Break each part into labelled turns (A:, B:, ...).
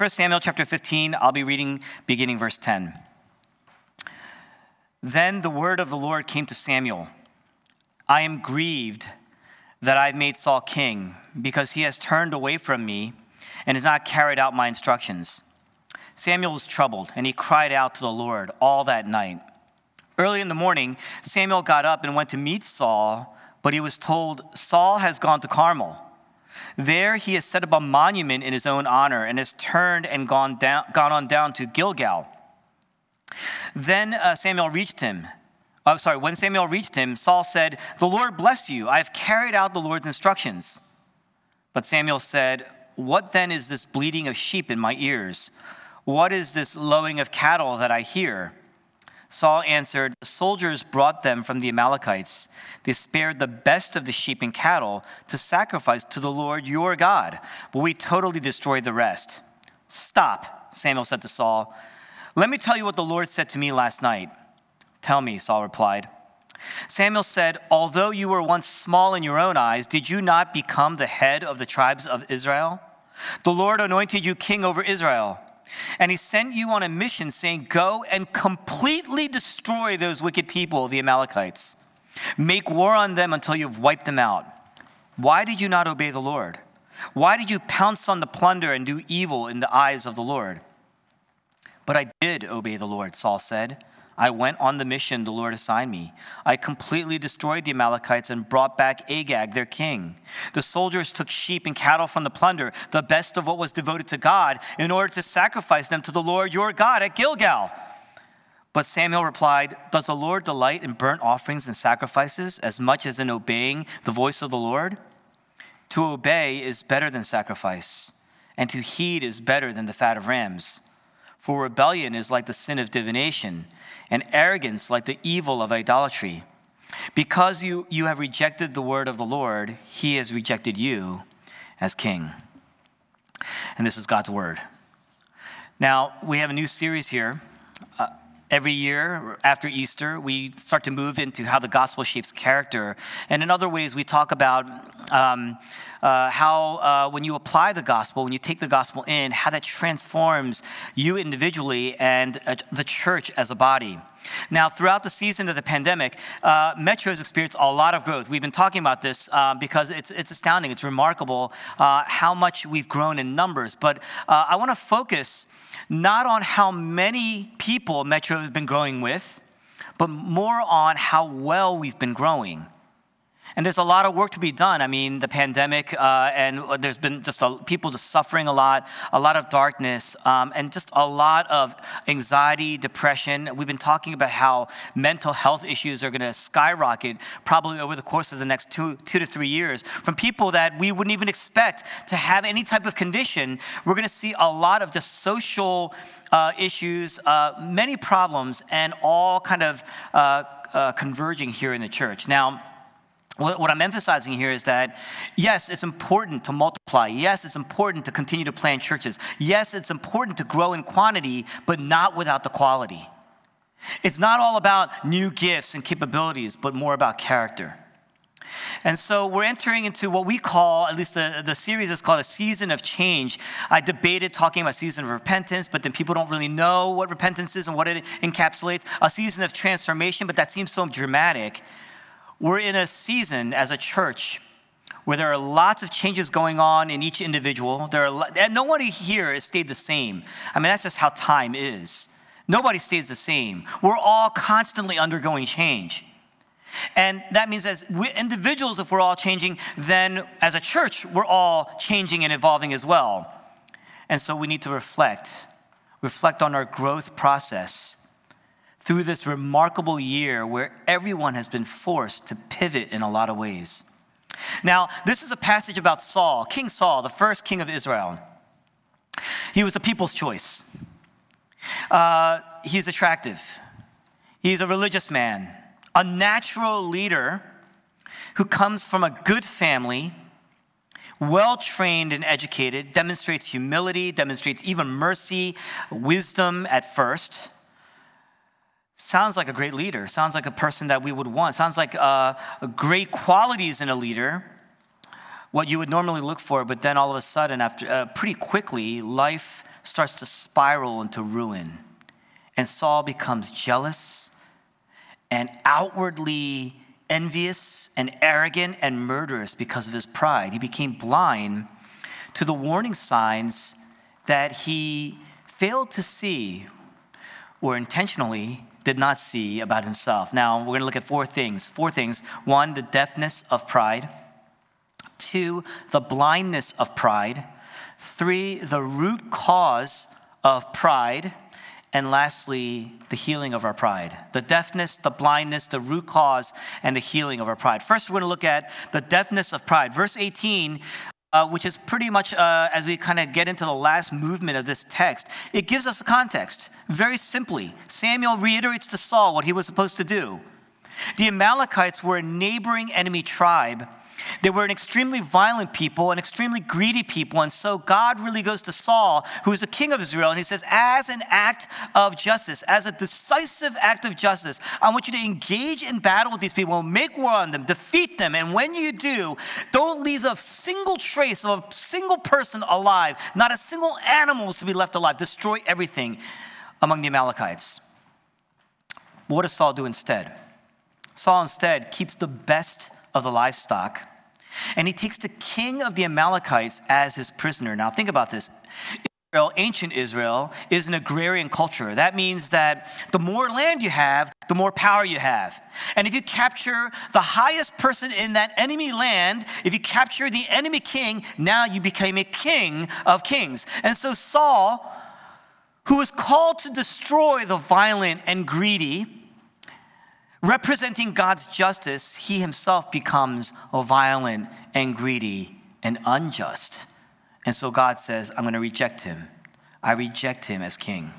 A: 1 Samuel chapter 15, I'll be reading beginning verse 10. Then the word of the Lord came to Samuel I am grieved that I've made Saul king, because he has turned away from me and has not carried out my instructions. Samuel was troubled, and he cried out to the Lord all that night. Early in the morning, Samuel got up and went to meet Saul, but he was told, Saul has gone to Carmel. There he has set up a monument in his own honor and has turned and gone, down, gone on down to Gilgal. Then uh, Samuel reached him. I'm oh, sorry, when Samuel reached him, Saul said, The Lord bless you. I have carried out the Lord's instructions. But Samuel said, What then is this bleating of sheep in my ears? What is this lowing of cattle that I hear? Saul answered, The soldiers brought them from the Amalekites. They spared the best of the sheep and cattle to sacrifice to the Lord your God, but we totally destroyed the rest. Stop, Samuel said to Saul. Let me tell you what the Lord said to me last night. Tell me, Saul replied. Samuel said, Although you were once small in your own eyes, did you not become the head of the tribes of Israel? The Lord anointed you king over Israel. And he sent you on a mission saying, Go and completely destroy those wicked people, the Amalekites. Make war on them until you've wiped them out. Why did you not obey the Lord? Why did you pounce on the plunder and do evil in the eyes of the Lord? But I did obey the Lord, Saul said. I went on the mission the Lord assigned me. I completely destroyed the Amalekites and brought back Agag, their king. The soldiers took sheep and cattle from the plunder, the best of what was devoted to God, in order to sacrifice them to the Lord your God at Gilgal. But Samuel replied, Does the Lord delight in burnt offerings and sacrifices as much as in obeying the voice of the Lord? To obey is better than sacrifice, and to heed is better than the fat of rams. For rebellion is like the sin of divination and arrogance like the evil of idolatry. Because you, you have rejected the word of the Lord, he has rejected you as king. And this is God's word. Now, we have a new series here. Uh, every year after Easter, we start to move into how the gospel shapes character. And in other ways, we talk about um, uh, how uh, when you apply the gospel, when you take the gospel in, how that transforms you individually and uh, the church as a body. Now, throughout the season of the pandemic, uh, Metro has experienced a lot of growth. We've been talking about this uh, because it's, it's astounding, it's remarkable uh, how much we've grown in numbers. But uh, I want to focus not on how many people Metro has been growing with, but more on how well we've been growing. And there's a lot of work to be done. I mean, the pandemic, uh, and there's been just a, people just suffering a lot, a lot of darkness, um, and just a lot of anxiety, depression. We've been talking about how mental health issues are going to skyrocket probably over the course of the next two, two to three years from people that we wouldn't even expect to have any type of condition. We're going to see a lot of just social uh, issues, uh, many problems, and all kind of uh, uh, converging here in the church. Now, what I'm emphasizing here is that yes, it's important to multiply. Yes, it's important to continue to plant churches. Yes, it's important to grow in quantity, but not without the quality. It's not all about new gifts and capabilities, but more about character. And so we're entering into what we call, at least the, the series is called a season of change. I debated talking about season of repentance, but then people don't really know what repentance is and what it encapsulates. A season of transformation, but that seems so dramatic. We're in a season as a church where there are lots of changes going on in each individual. There are, and nobody here has stayed the same. I mean, that's just how time is. Nobody stays the same. We're all constantly undergoing change. And that means as individuals, if we're all changing, then as a church, we're all changing and evolving as well. And so we need to reflect, reflect on our growth process through this remarkable year where everyone has been forced to pivot in a lot of ways. Now, this is a passage about Saul, King Saul, the first king of Israel. He was the people's choice. Uh, he's attractive, he's a religious man, a natural leader who comes from a good family. Well trained and educated, demonstrates humility, demonstrates even mercy, wisdom at first sounds like a great leader, sounds like a person that we would want, sounds like uh, great qualities in a leader, what you would normally look for, but then all of a sudden, after uh, pretty quickly, life starts to spiral into ruin. And Saul becomes jealous and outwardly envious and arrogant and murderous because of his pride. He became blind to the warning signs that he failed to see or intentionally did not see about himself. Now, we're going to look at four things. Four things. One, the deafness of pride. Two, the blindness of pride. Three, the root cause of pride. And lastly, the healing of our pride. The deafness, the blindness, the root cause, and the healing of our pride. First, we're going to look at the deafness of pride. Verse 18 uh, which is pretty much uh, as we kind of get into the last movement of this text, it gives us a context. Very simply, Samuel reiterates to Saul what he was supposed to do. The Amalekites were a neighboring enemy tribe they were an extremely violent people, an extremely greedy people. And so God really goes to Saul, who is the king of Israel, and he says, as an act of justice, as a decisive act of justice, I want you to engage in battle with these people, make war on them, defeat them. And when you do, don't leave a single trace of a single person alive, not a single animal is to be left alive. Destroy everything among the Amalekites. What does Saul do instead? Saul instead keeps the best of the livestock and he takes the king of the Amalekites as his prisoner. Now, think about this. Israel, ancient Israel, is an agrarian culture. That means that the more land you have, the more power you have. And if you capture the highest person in that enemy land, if you capture the enemy king, now you became a king of kings. And so Saul, who was called to destroy the violent and greedy, Representing God's justice, he himself becomes violent and greedy and unjust. And so God says, I'm going to reject him. I reject him as king.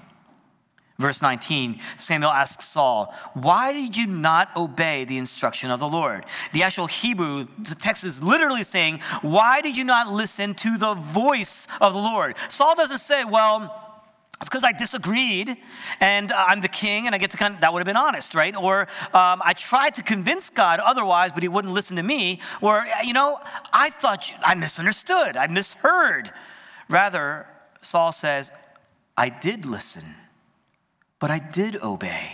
A: Verse 19, Samuel asks Saul, Why did you not obey the instruction of the Lord? The actual Hebrew, the text is literally saying, Why did you not listen to the voice of the Lord? Saul doesn't say, Well, it's because I disagreed and uh, I'm the king and I get to kind of, that would have been honest, right? Or um, I tried to convince God otherwise, but he wouldn't listen to me. Or, uh, you know, I thought you, I misunderstood, I misheard. Rather, Saul says, I did listen, but I did obey.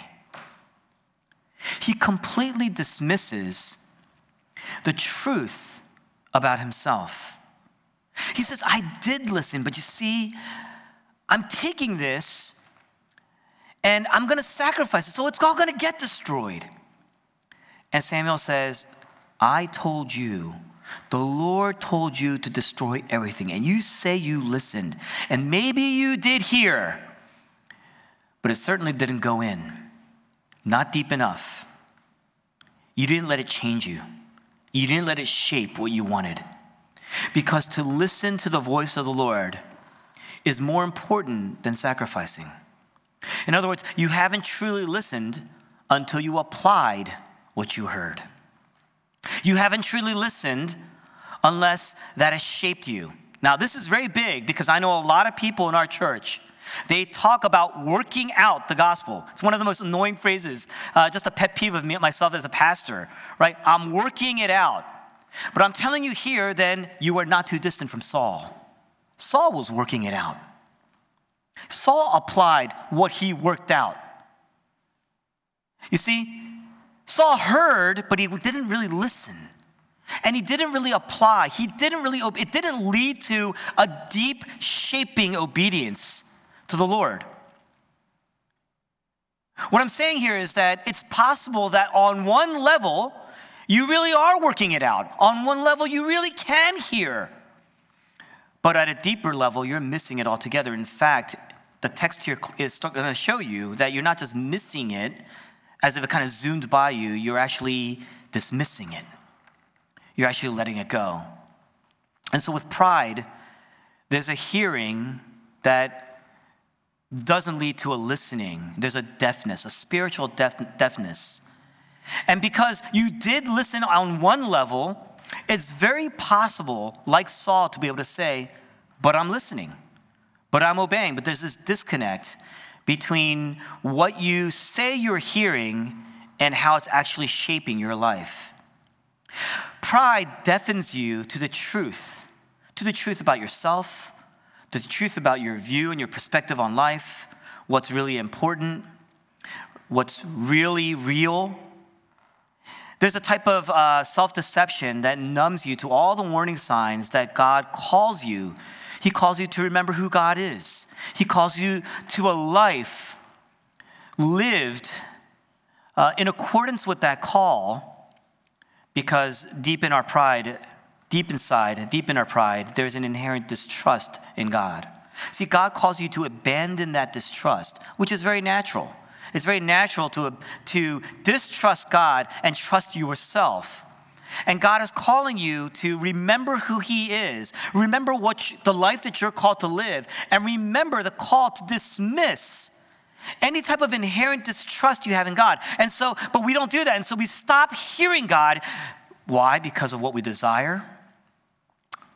A: He completely dismisses the truth about himself. He says, I did listen, but you see, I'm taking this and I'm going to sacrifice it. So it's all going to get destroyed. And Samuel says, I told you, the Lord told you to destroy everything. And you say you listened. And maybe you did hear, but it certainly didn't go in. Not deep enough. You didn't let it change you, you didn't let it shape what you wanted. Because to listen to the voice of the Lord, is more important than sacrificing. In other words, you haven't truly listened until you applied what you heard. You haven't truly listened unless that has shaped you. Now, this is very big because I know a lot of people in our church. They talk about working out the gospel. It's one of the most annoying phrases, uh, just a pet peeve of me, myself as a pastor, right? I'm working it out. But I'm telling you here, then, you are not too distant from Saul. Saul was working it out. Saul applied what he worked out. You see, Saul heard, but he didn't really listen. And he didn't really apply. He didn't really, it didn't lead to a deep shaping obedience to the Lord. What I'm saying here is that it's possible that on one level, you really are working it out. On one level, you really can hear. But at a deeper level, you're missing it altogether. In fact, the text here is going to show you that you're not just missing it as if it kind of zoomed by you, you're actually dismissing it. You're actually letting it go. And so with pride, there's a hearing that doesn't lead to a listening. There's a deafness, a spiritual deaf- deafness. And because you did listen on one level, it's very possible, like Saul, to be able to say, But I'm listening, but I'm obeying. But there's this disconnect between what you say you're hearing and how it's actually shaping your life. Pride deafens you to the truth, to the truth about yourself, to the truth about your view and your perspective on life, what's really important, what's really real. There's a type of uh, self deception that numbs you to all the warning signs that God calls you. He calls you to remember who God is, He calls you to a life lived uh, in accordance with that call because deep in our pride, deep inside, deep in our pride, there's an inherent distrust in God. See, God calls you to abandon that distrust, which is very natural. It's very natural to, to distrust God and trust yourself. And God is calling you to remember who He is, remember what you, the life that you're called to live, and remember the call to dismiss any type of inherent distrust you have in God. And so, but we don't do that. And so we stop hearing God. Why? Because of what we desire,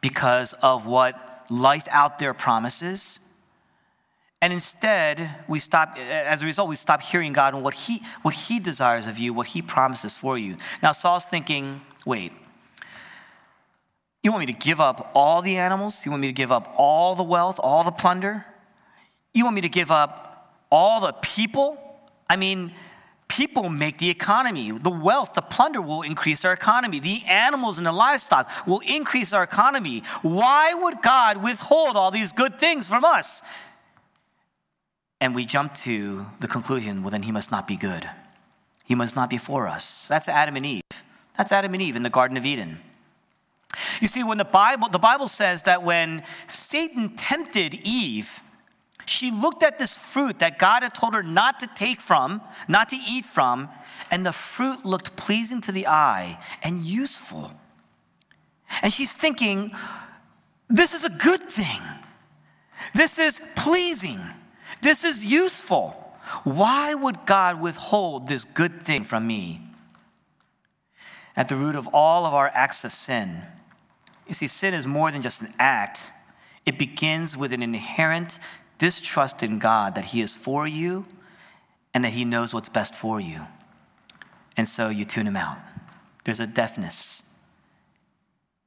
A: because of what life out there promises. And instead, we stop, as a result, we stop hearing God and what he, what he desires of you, what He promises for you. Now, Saul's thinking, wait, you want me to give up all the animals? You want me to give up all the wealth, all the plunder? You want me to give up all the people. I mean, people make the economy. The wealth, the plunder will increase our economy. The animals and the livestock will increase our economy. Why would God withhold all these good things from us? And we jump to the conclusion well, then he must not be good. He must not be for us. That's Adam and Eve. That's Adam and Eve in the Garden of Eden. You see, when the Bible, the Bible says that when Satan tempted Eve, she looked at this fruit that God had told her not to take from, not to eat from, and the fruit looked pleasing to the eye and useful. And she's thinking, this is a good thing. This is pleasing. This is useful. Why would God withhold this good thing from me? At the root of all of our acts of sin, you see, sin is more than just an act, it begins with an inherent distrust in God that He is for you and that He knows what's best for you. And so you tune Him out. There's a deafness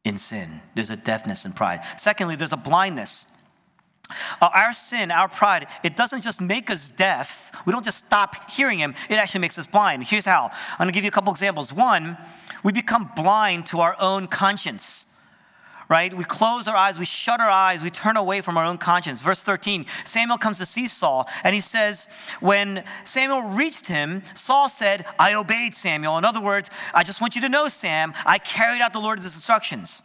A: in sin, there's a deafness in pride. Secondly, there's a blindness. Uh, our sin, our pride, it doesn't just make us deaf. We don't just stop hearing Him, it actually makes us blind. Here's how I'm going to give you a couple examples. One, we become blind to our own conscience right? We close our eyes, we shut our eyes, we turn away from our own conscience. Verse 13 Samuel comes to see Saul, and he says, When Samuel reached him, Saul said, I obeyed Samuel. In other words, I just want you to know, Sam, I carried out the Lord's instructions.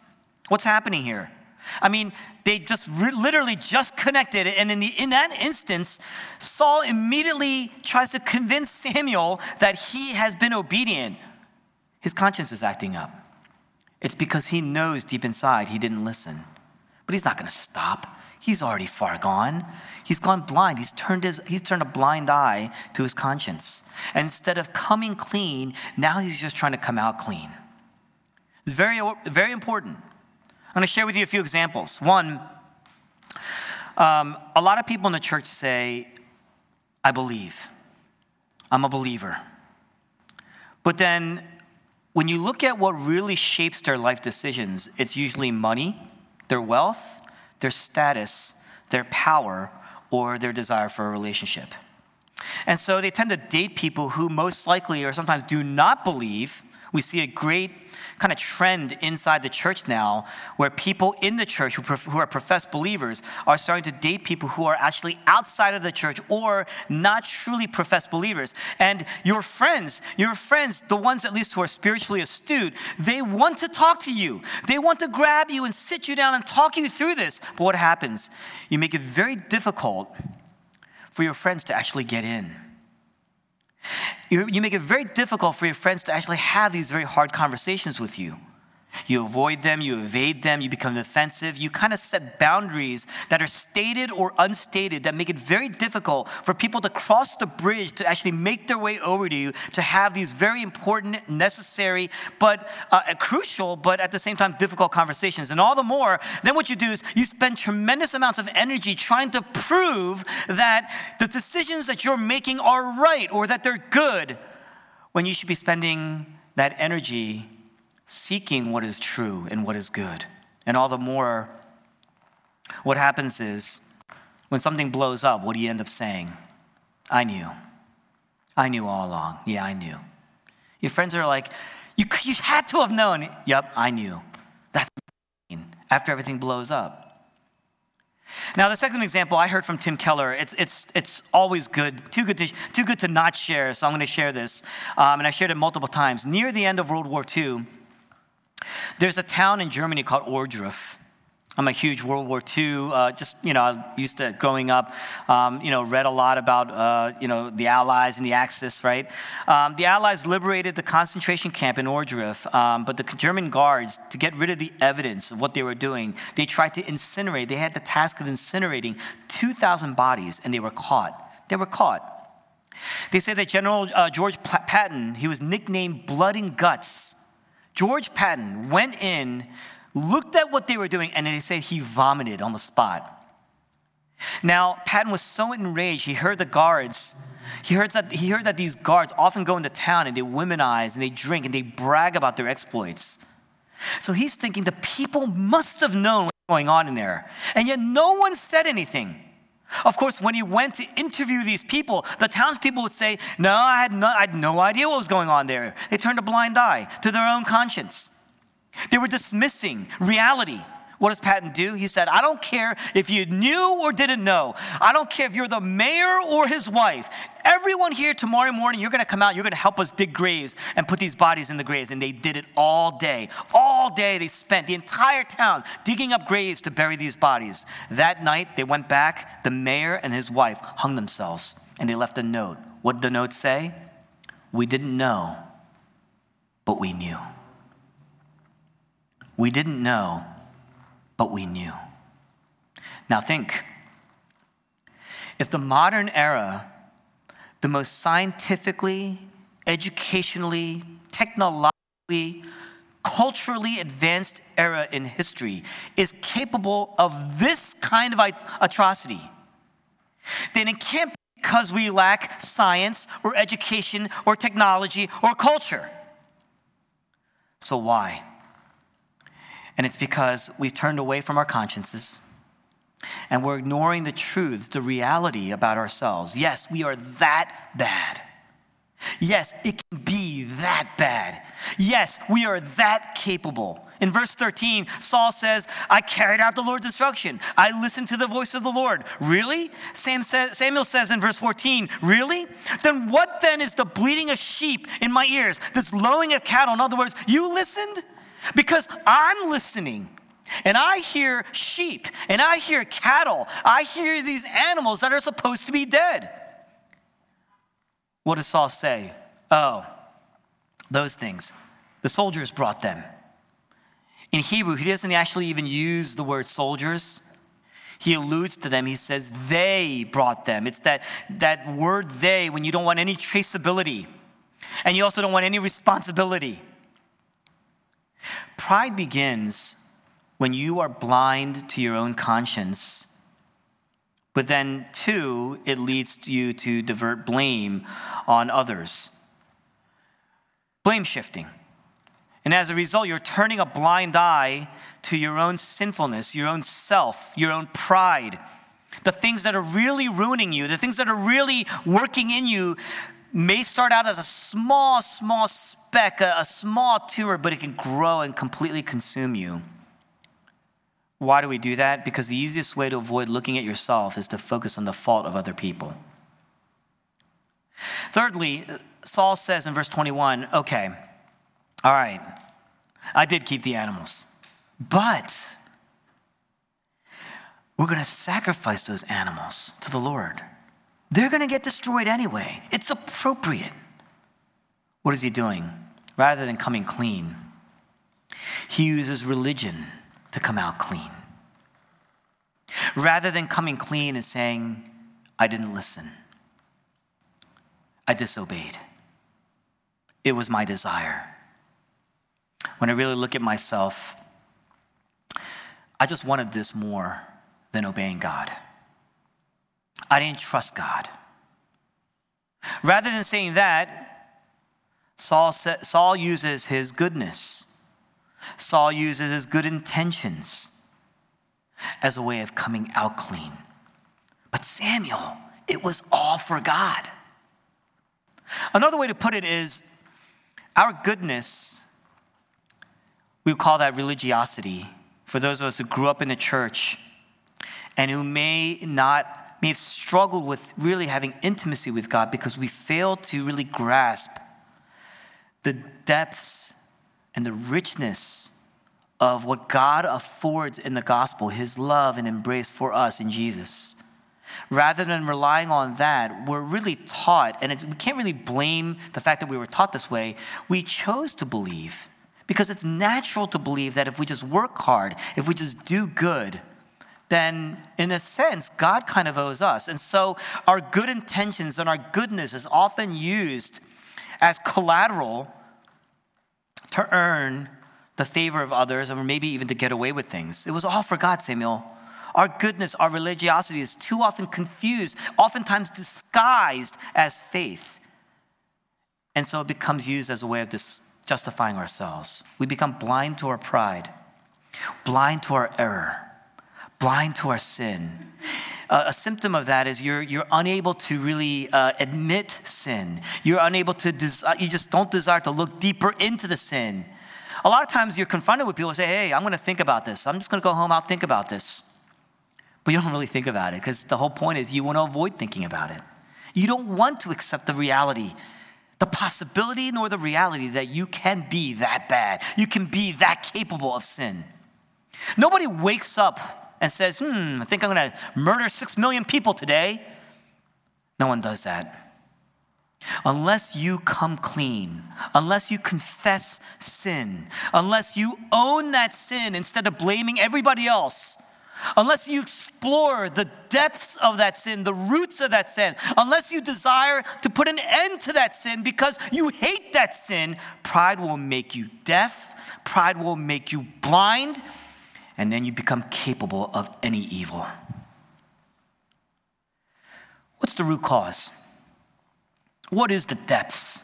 A: What's happening here? I mean, they just re- literally just connected, and in, the, in that instance, Saul immediately tries to convince Samuel that he has been obedient. His conscience is acting up. It's because he knows deep inside he didn't listen. But he's not going to stop. He's already far gone. He's gone blind. He's turned, his, he's turned a blind eye to his conscience. And instead of coming clean, now he's just trying to come out clean. It's very, very important. I'm going to share with you a few examples. One, um, a lot of people in the church say, I believe. I'm a believer. But then when you look at what really shapes their life decisions, it's usually money, their wealth, their status, their power, or their desire for a relationship. And so they tend to date people who most likely or sometimes do not believe. We see a great kind of trend inside the church now where people in the church who, who are professed believers are starting to date people who are actually outside of the church or not truly professed believers. And your friends, your friends, the ones at least who are spiritually astute, they want to talk to you. They want to grab you and sit you down and talk you through this. But what happens? You make it very difficult for your friends to actually get in. You, you make it very difficult for your friends to actually have these very hard conversations with you. You avoid them, you evade them, you become defensive. You kind of set boundaries that are stated or unstated that make it very difficult for people to cross the bridge to actually make their way over to you to have these very important, necessary, but uh, crucial, but at the same time difficult conversations. And all the more, then what you do is you spend tremendous amounts of energy trying to prove that the decisions that you're making are right or that they're good when you should be spending that energy seeking what is true and what is good. And all the more what happens is when something blows up, what do you end up saying? I knew. I knew all along. Yeah, I knew. Your friends are like, you, you had to have known. Yep, I knew. That's after everything blows up. Now, the second example I heard from Tim Keller, it's, it's, it's always good, too good, to, too good to not share, so I'm going to share this. Um, and I shared it multiple times. Near the end of World War II, there's a town in Germany called Ohrdruf. I'm a huge World War II. Uh, just you know, I used to growing up. Um, you know, read a lot about uh, you know the Allies and the Axis. Right. Um, the Allies liberated the concentration camp in Ohrdruf, um, but the German guards, to get rid of the evidence of what they were doing, they tried to incinerate. They had the task of incinerating 2,000 bodies, and they were caught. They were caught. They say that General uh, George Patton, he was nicknamed Blood and Guts. George Patton went in looked at what they were doing, and they say he vomited on the spot. Now, Patton was so enraged, he heard the guards. He heard, that, he heard that these guards often go into town and they womanize and they drink and they brag about their exploits. So he's thinking the people must have known what's going on in there. And yet no one said anything. Of course, when he went to interview these people, the townspeople would say, No, I had no, I had no idea what was going on there. They turned a blind eye to their own conscience. They were dismissing reality. What does Patton do? He said, I don't care if you knew or didn't know. I don't care if you're the mayor or his wife. Everyone here tomorrow morning, you're going to come out, you're going to help us dig graves and put these bodies in the graves. And they did it all day. All day they spent the entire town digging up graves to bury these bodies. That night they went back. The mayor and his wife hung themselves and they left a note. What did the note say? We didn't know, but we knew. We didn't know, but we knew. Now think if the modern era, the most scientifically, educationally, technologically, culturally advanced era in history is capable of this kind of atrocity, then it can't be because we lack science or education or technology or culture. So why? And it's because we've turned away from our consciences and we're ignoring the truths, the reality about ourselves. Yes, we are that bad. Yes, it can be that bad. Yes, we are that capable. In verse 13, Saul says, I carried out the Lord's instruction. I listened to the voice of the Lord. Really? Samuel says in verse 14, Really? Then what then is the bleating of sheep in my ears, this lowing of cattle? In other words, you listened? Because I'm listening and I hear sheep and I hear cattle. I hear these animals that are supposed to be dead. What does Saul say? Oh, those things. The soldiers brought them. In Hebrew, he doesn't actually even use the word soldiers. He alludes to them. He says, they brought them. It's that, that word they when you don't want any traceability and you also don't want any responsibility. Pride begins when you are blind to your own conscience. But then, two, it leads you to divert blame on others. Blame shifting. And as a result, you're turning a blind eye to your own sinfulness, your own self, your own pride. The things that are really ruining you, the things that are really working in you, may start out as a small, small speck, a, a small tumor, but it can grow and completely consume you. Why do we do that? Because the easiest way to avoid looking at yourself is to focus on the fault of other people. Thirdly, Saul says in verse 21 okay, all right, I did keep the animals, but we're going to sacrifice those animals to the Lord. They're going to get destroyed anyway. It's appropriate. What is he doing? Rather than coming clean, he uses religion to come out clean. Rather than coming clean and saying, I didn't listen, I disobeyed. It was my desire. When I really look at myself, I just wanted this more than obeying God. I didn't trust God. Rather than saying that, Saul, Saul uses his goodness. Saul uses his good intentions. as a way of coming out clean. But Samuel, it was all for God. Another way to put it is our goodness, we call that religiosity. For those of us who grew up in the church and who may not, may have struggled with really having intimacy with God because we fail to really grasp the depths and the richness of what God affords in the gospel, his love and embrace for us in Jesus. Rather than relying on that, we're really taught, and we can't really blame the fact that we were taught this way. We chose to believe because it's natural to believe that if we just work hard, if we just do good, then in a sense, God kind of owes us. And so our good intentions and our goodness is often used as collateral to earn the favor of others, or maybe even to get away with things. It was all for God, Samuel. Our goodness, our religiosity is too often confused, oftentimes disguised as faith. And so it becomes used as a way of dis- justifying ourselves. We become blind to our pride, blind to our error, blind to our sin. Uh, a symptom of that is you're, you're unable to really uh, admit sin. You're unable to, you just don't desire to look deeper into the sin. A lot of times you're confronted with people who say, hey, I'm going to think about this. I'm just going to go home, I'll think about this. But you don't really think about it because the whole point is you want to avoid thinking about it. You don't want to accept the reality, the possibility nor the reality that you can be that bad. You can be that capable of sin. Nobody wakes up and says, hmm, I think I'm going to murder six million people today. No one does that. Unless you come clean, unless you confess sin, unless you own that sin instead of blaming everybody else, unless you explore the depths of that sin, the roots of that sin, unless you desire to put an end to that sin because you hate that sin, pride will make you deaf, pride will make you blind, and then you become capable of any evil. What's the root cause? What is the depths?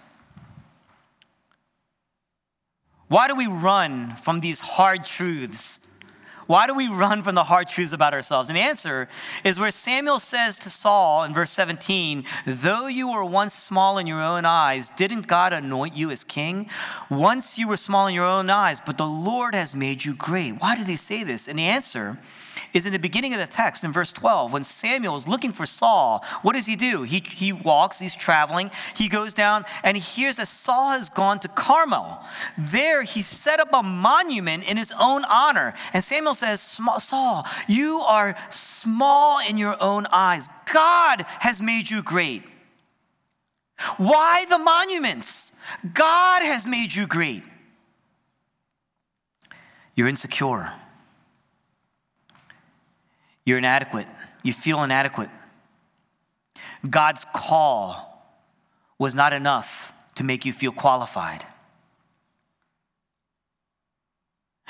A: Why do we run from these hard truths? Why do we run from the hard truths about ourselves? And the answer is where Samuel says to Saul in verse 17, Though you were once small in your own eyes, didn't God anoint you as king? Once you were small in your own eyes, but the Lord has made you great. Why did he say this? And the answer is in the beginning of the text in verse 12. When Samuel is looking for Saul, what does he do? He, he walks, he's traveling, he goes down, and he hears that Saul has gone to Carmel. There, he set up a monument in his own honor. And Samuel says, Saul, you are small in your own eyes. God has made you great. Why the monuments? God has made you great. You're insecure. You're inadequate. You feel inadequate. God's call was not enough to make you feel qualified.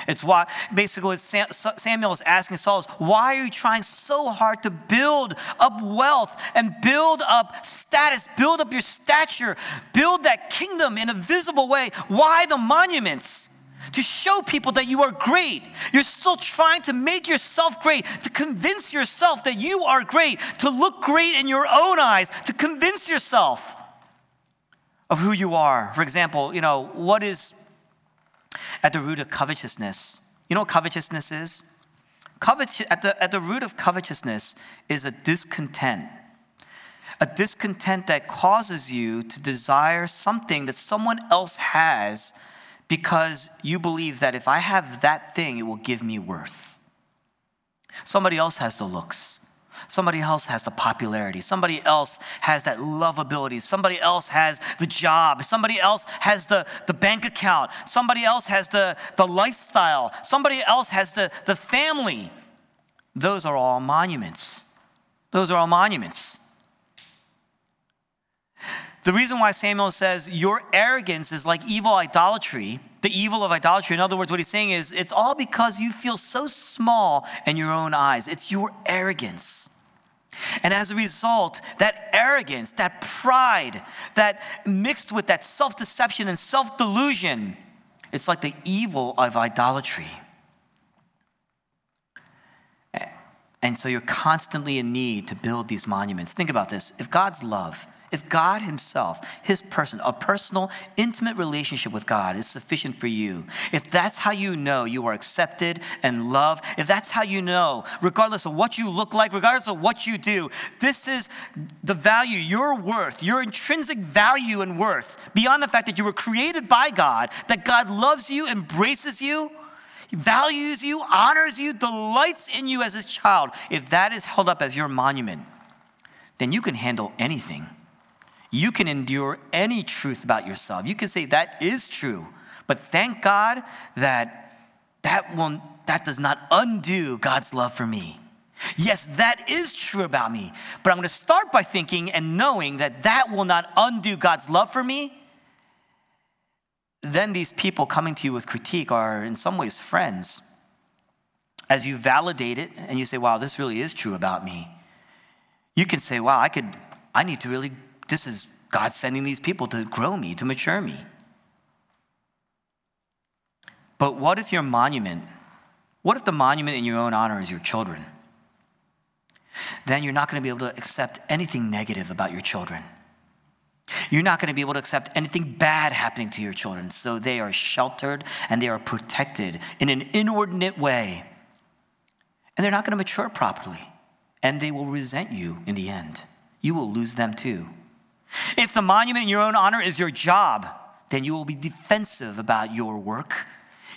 A: It's why, basically, what Samuel is asking Saul is, why are you trying so hard to build up wealth and build up status, build up your stature, build that kingdom in a visible way? Why the monuments? To show people that you are great. You're still trying to make yourself great, to convince yourself that you are great, to look great in your own eyes, to convince yourself of who you are. For example, you know, what is at the root of covetousness? You know what covetousness is? At, the, at the root of covetousness is a discontent. A discontent that causes you to desire something that someone else has because you believe that if I have that thing, it will give me worth. Somebody else has the looks. Somebody else has the popularity. Somebody else has that lovability. Somebody else has the job. Somebody else has the, the bank account. Somebody else has the, the lifestyle. Somebody else has the, the family. Those are all monuments. Those are all monuments. The reason why Samuel says your arrogance is like evil idolatry, the evil of idolatry, in other words, what he's saying is it's all because you feel so small in your own eyes. It's your arrogance. And as a result, that arrogance, that pride, that mixed with that self deception and self delusion, it's like the evil of idolatry. And so you're constantly in need to build these monuments. Think about this. If God's love, if God Himself, His person, a personal, intimate relationship with God is sufficient for you, if that's how you know you are accepted and loved, if that's how you know, regardless of what you look like, regardless of what you do, this is the value, your worth, your intrinsic value and worth, beyond the fact that you were created by God, that God loves you, embraces you. Values you, honors you, delights in you as his child. If that is held up as your monument, then you can handle anything you can endure any truth about yourself. You can say that is true. But thank God that that will that does not undo God's love for me. Yes, that is true about me. But I'm going to start by thinking and knowing that that will not undo God's love for me. Then these people coming to you with critique are in some ways friends. As you validate it and you say, wow, this really is true about me, you can say, wow, I could, I need to really this is God sending these people to grow me, to mature me. But what if your monument, what if the monument in your own honor is your children? Then you're not going to be able to accept anything negative about your children. You're not going to be able to accept anything bad happening to your children. So they are sheltered and they are protected in an inordinate way. And they're not going to mature properly. And they will resent you in the end. You will lose them too. If the monument in your own honor is your job, then you will be defensive about your work.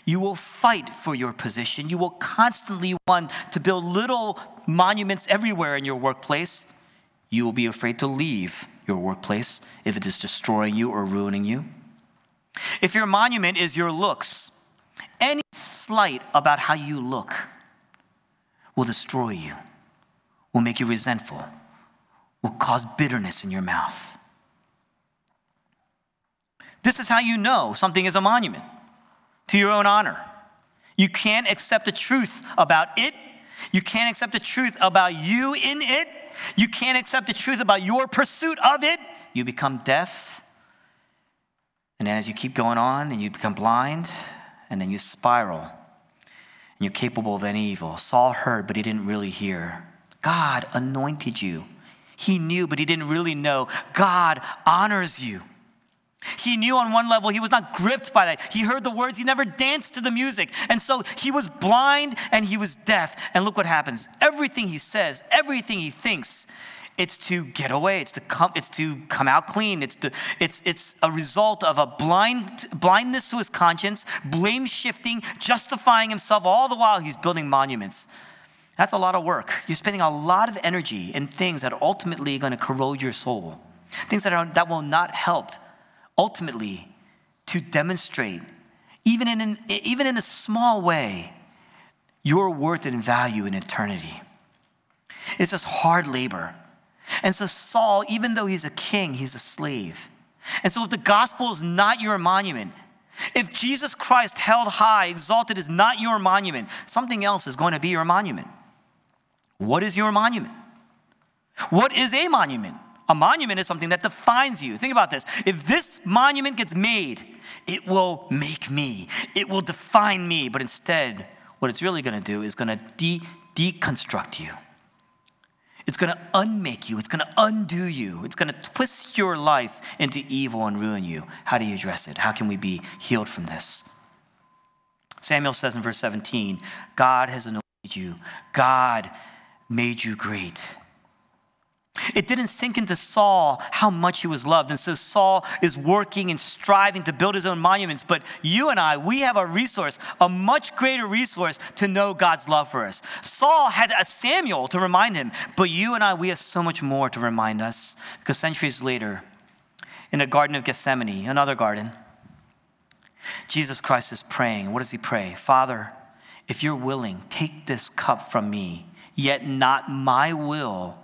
A: You will fight for your position. You will constantly want to build little monuments everywhere in your workplace. You will be afraid to leave your workplace if it is destroying you or ruining you. If your monument is your looks, any slight about how you look will destroy you, will make you resentful, will cause bitterness in your mouth. This is how you know something is a monument to your own honor. You can't accept the truth about it. You can't accept the truth about you in it. You can't accept the truth about your pursuit of it. You become deaf. And as you keep going on and you become blind, and then you spiral, and you're capable of any evil. Saul heard, but he didn't really hear. God anointed you. He knew, but he didn't really know. God honors you. He knew on one level he was not gripped by that. He heard the words, he never danced to the music. And so he was blind and he was deaf. And look what happens. Everything he says, everything he thinks, it's to get away, it's to come, it's to come out clean. It's to, it's it's a result of a blind blindness to his conscience, blame shifting, justifying himself all the while he's building monuments. That's a lot of work. You're spending a lot of energy in things that are ultimately going to corrode your soul. Things that are that will not help ultimately to demonstrate, even in, an, even in a small way, your worth and value in eternity. It's just hard labor. And so, Saul, even though he's a king, he's a slave. And so, if the gospel is not your monument, if Jesus Christ held high, exalted is not your monument, something else is going to be your monument. What is your monument? What is a monument? A monument is something that defines you. Think about this. If this monument gets made, it will make me, it will define me. But instead, what it's really going to do is going to de- deconstruct you. It's going to unmake you. It's going to undo you. It's going to twist your life into evil and ruin you. How do you address it? How can we be healed from this? Samuel says in verse 17 God has anointed you, God made you great. It didn't sink into Saul how much he was loved. And so Saul is working and striving to build his own monuments. But you and I, we have a resource, a much greater resource to know God's love for us. Saul had a Samuel to remind him, but you and I, we have so much more to remind us. Because centuries later, in the Garden of Gethsemane, another garden, Jesus Christ is praying. What does he pray? Father, if you're willing, take this cup from me, yet not my will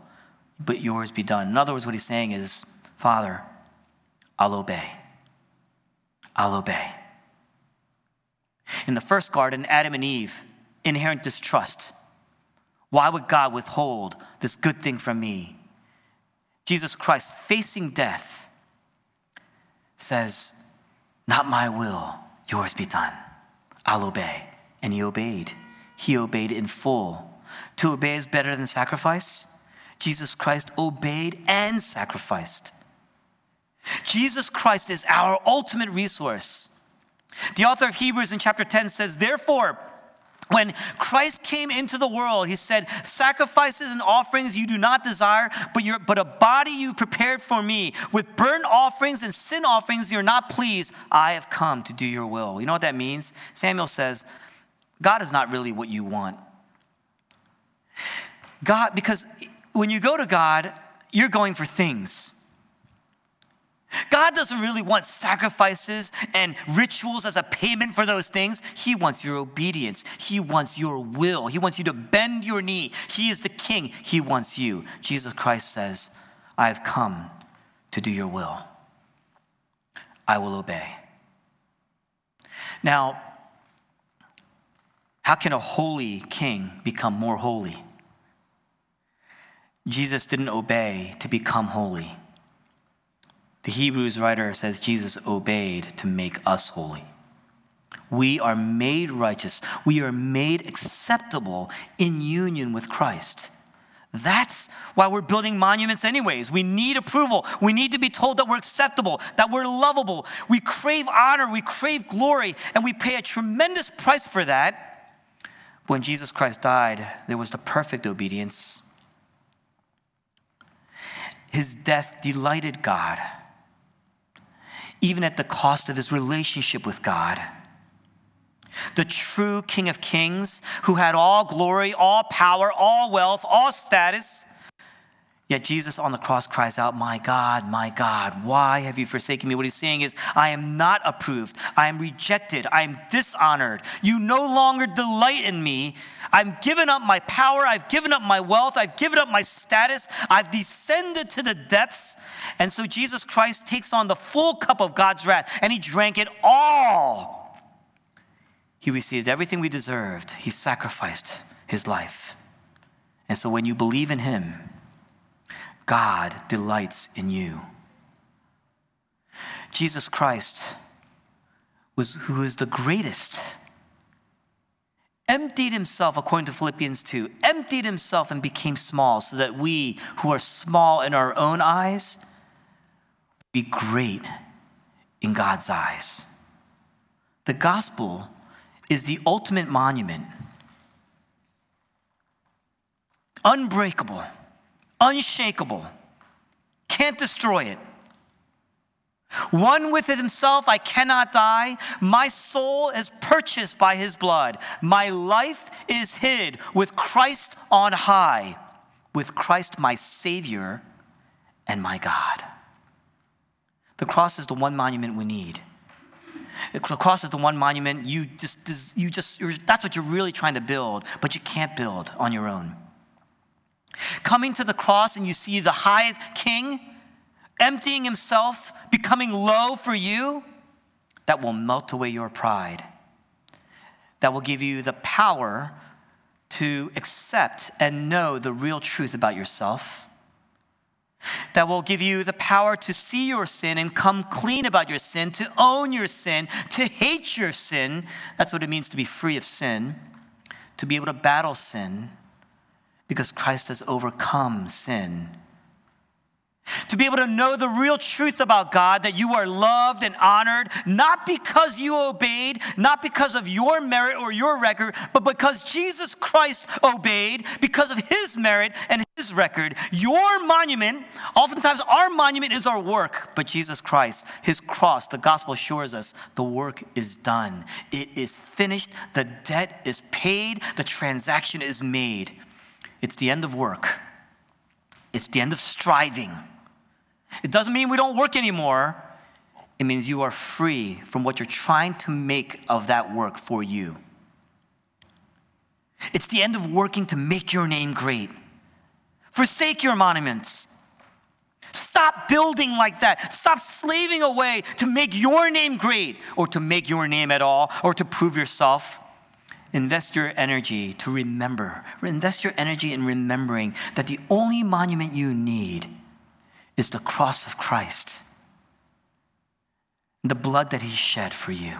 A: but yours be done. In other words, what he's saying is, Father, I'll obey. I'll obey. In the first garden, Adam and Eve, inherent distrust. Why would God withhold this good thing from me? Jesus Christ, facing death, says, Not my will, yours be done. I'll obey. And he obeyed. He obeyed in full to obey is better than sacrifice? Jesus Christ obeyed and sacrificed. Jesus Christ is our ultimate resource. The author of Hebrews in chapter 10 says, Therefore, when Christ came into the world, he said, Sacrifices and offerings you do not desire, but, you but a body you prepared for me. With burnt offerings and sin offerings you're not pleased. I have come to do your will. You know what that means? Samuel says, God is not really what you want. God, because when you go to God, you're going for things. God doesn't really want sacrifices and rituals as a payment for those things. He wants your obedience. He wants your will. He wants you to bend your knee. He is the king. He wants you. Jesus Christ says, I have come to do your will. I will obey. Now, how can a holy king become more holy? Jesus didn't obey to become holy. The Hebrews writer says Jesus obeyed to make us holy. We are made righteous. We are made acceptable in union with Christ. That's why we're building monuments, anyways. We need approval. We need to be told that we're acceptable, that we're lovable. We crave honor, we crave glory, and we pay a tremendous price for that. When Jesus Christ died, there was the perfect obedience. His death delighted God even at the cost of his relationship with God. The true King of Kings, who had all glory, all power, all wealth, all status. Yet Jesus on the cross cries out, My God, my God, why have you forsaken me? What he's saying is, I am not approved. I am rejected. I am dishonored. You no longer delight in me. I've given up my power. I've given up my wealth. I've given up my status. I've descended to the depths. And so Jesus Christ takes on the full cup of God's wrath and he drank it all. He received everything we deserved. He sacrificed his life. And so when you believe in him, God delights in you. Jesus Christ was who is the greatest emptied himself, according to Philippians 2, emptied himself and became small so that we who are small in our own eyes be great in God's eyes. The gospel is the ultimate monument, unbreakable, unshakable, can't destroy it. One with himself, I cannot die. My soul is purchased by his blood. My life is hid with Christ on high, with Christ my Savior and my God. The cross is the one monument we need. The cross is the one monument you just, you just, that's what you're really trying to build, but you can't build on your own. Coming to the cross and you see the high king emptying himself, becoming low for you, that will melt away your pride. That will give you the power to accept and know the real truth about yourself. That will give you the power to see your sin and come clean about your sin, to own your sin, to hate your sin. That's what it means to be free of sin, to be able to battle sin, because Christ has overcome sin to be able to know the real truth about God, that you are loved and honored, not because you obeyed, not because of your merit or your record, but because Jesus Christ obeyed, because of his merit and his record. Your monument, oftentimes our monument is our work, but Jesus Christ, his cross, the gospel assures us the work is done. It is finished, the debt is paid, the transaction is made. It's the end of work, it's the end of striving. It doesn't mean we don't work anymore. It means you are free from what you're trying to make of that work for you. It's the end of working to make your name great. Forsake your monuments. Stop building like that. Stop slaving away to make your name great or to make your name at all or to prove yourself. Invest your energy to remember. Invest your energy in remembering that the only monument you need is the cross of Christ, the blood that He shed for you.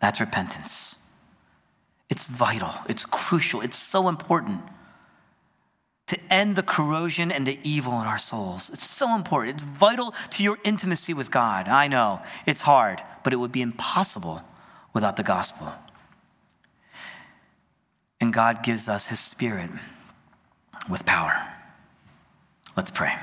A: That's repentance. It's vital, it's crucial, it's so important to end the corrosion and the evil in our souls. It's so important. It's vital to your intimacy with God. I know it's hard, but it would be impossible without the gospel. And God gives us His Spirit with power. Let's pray.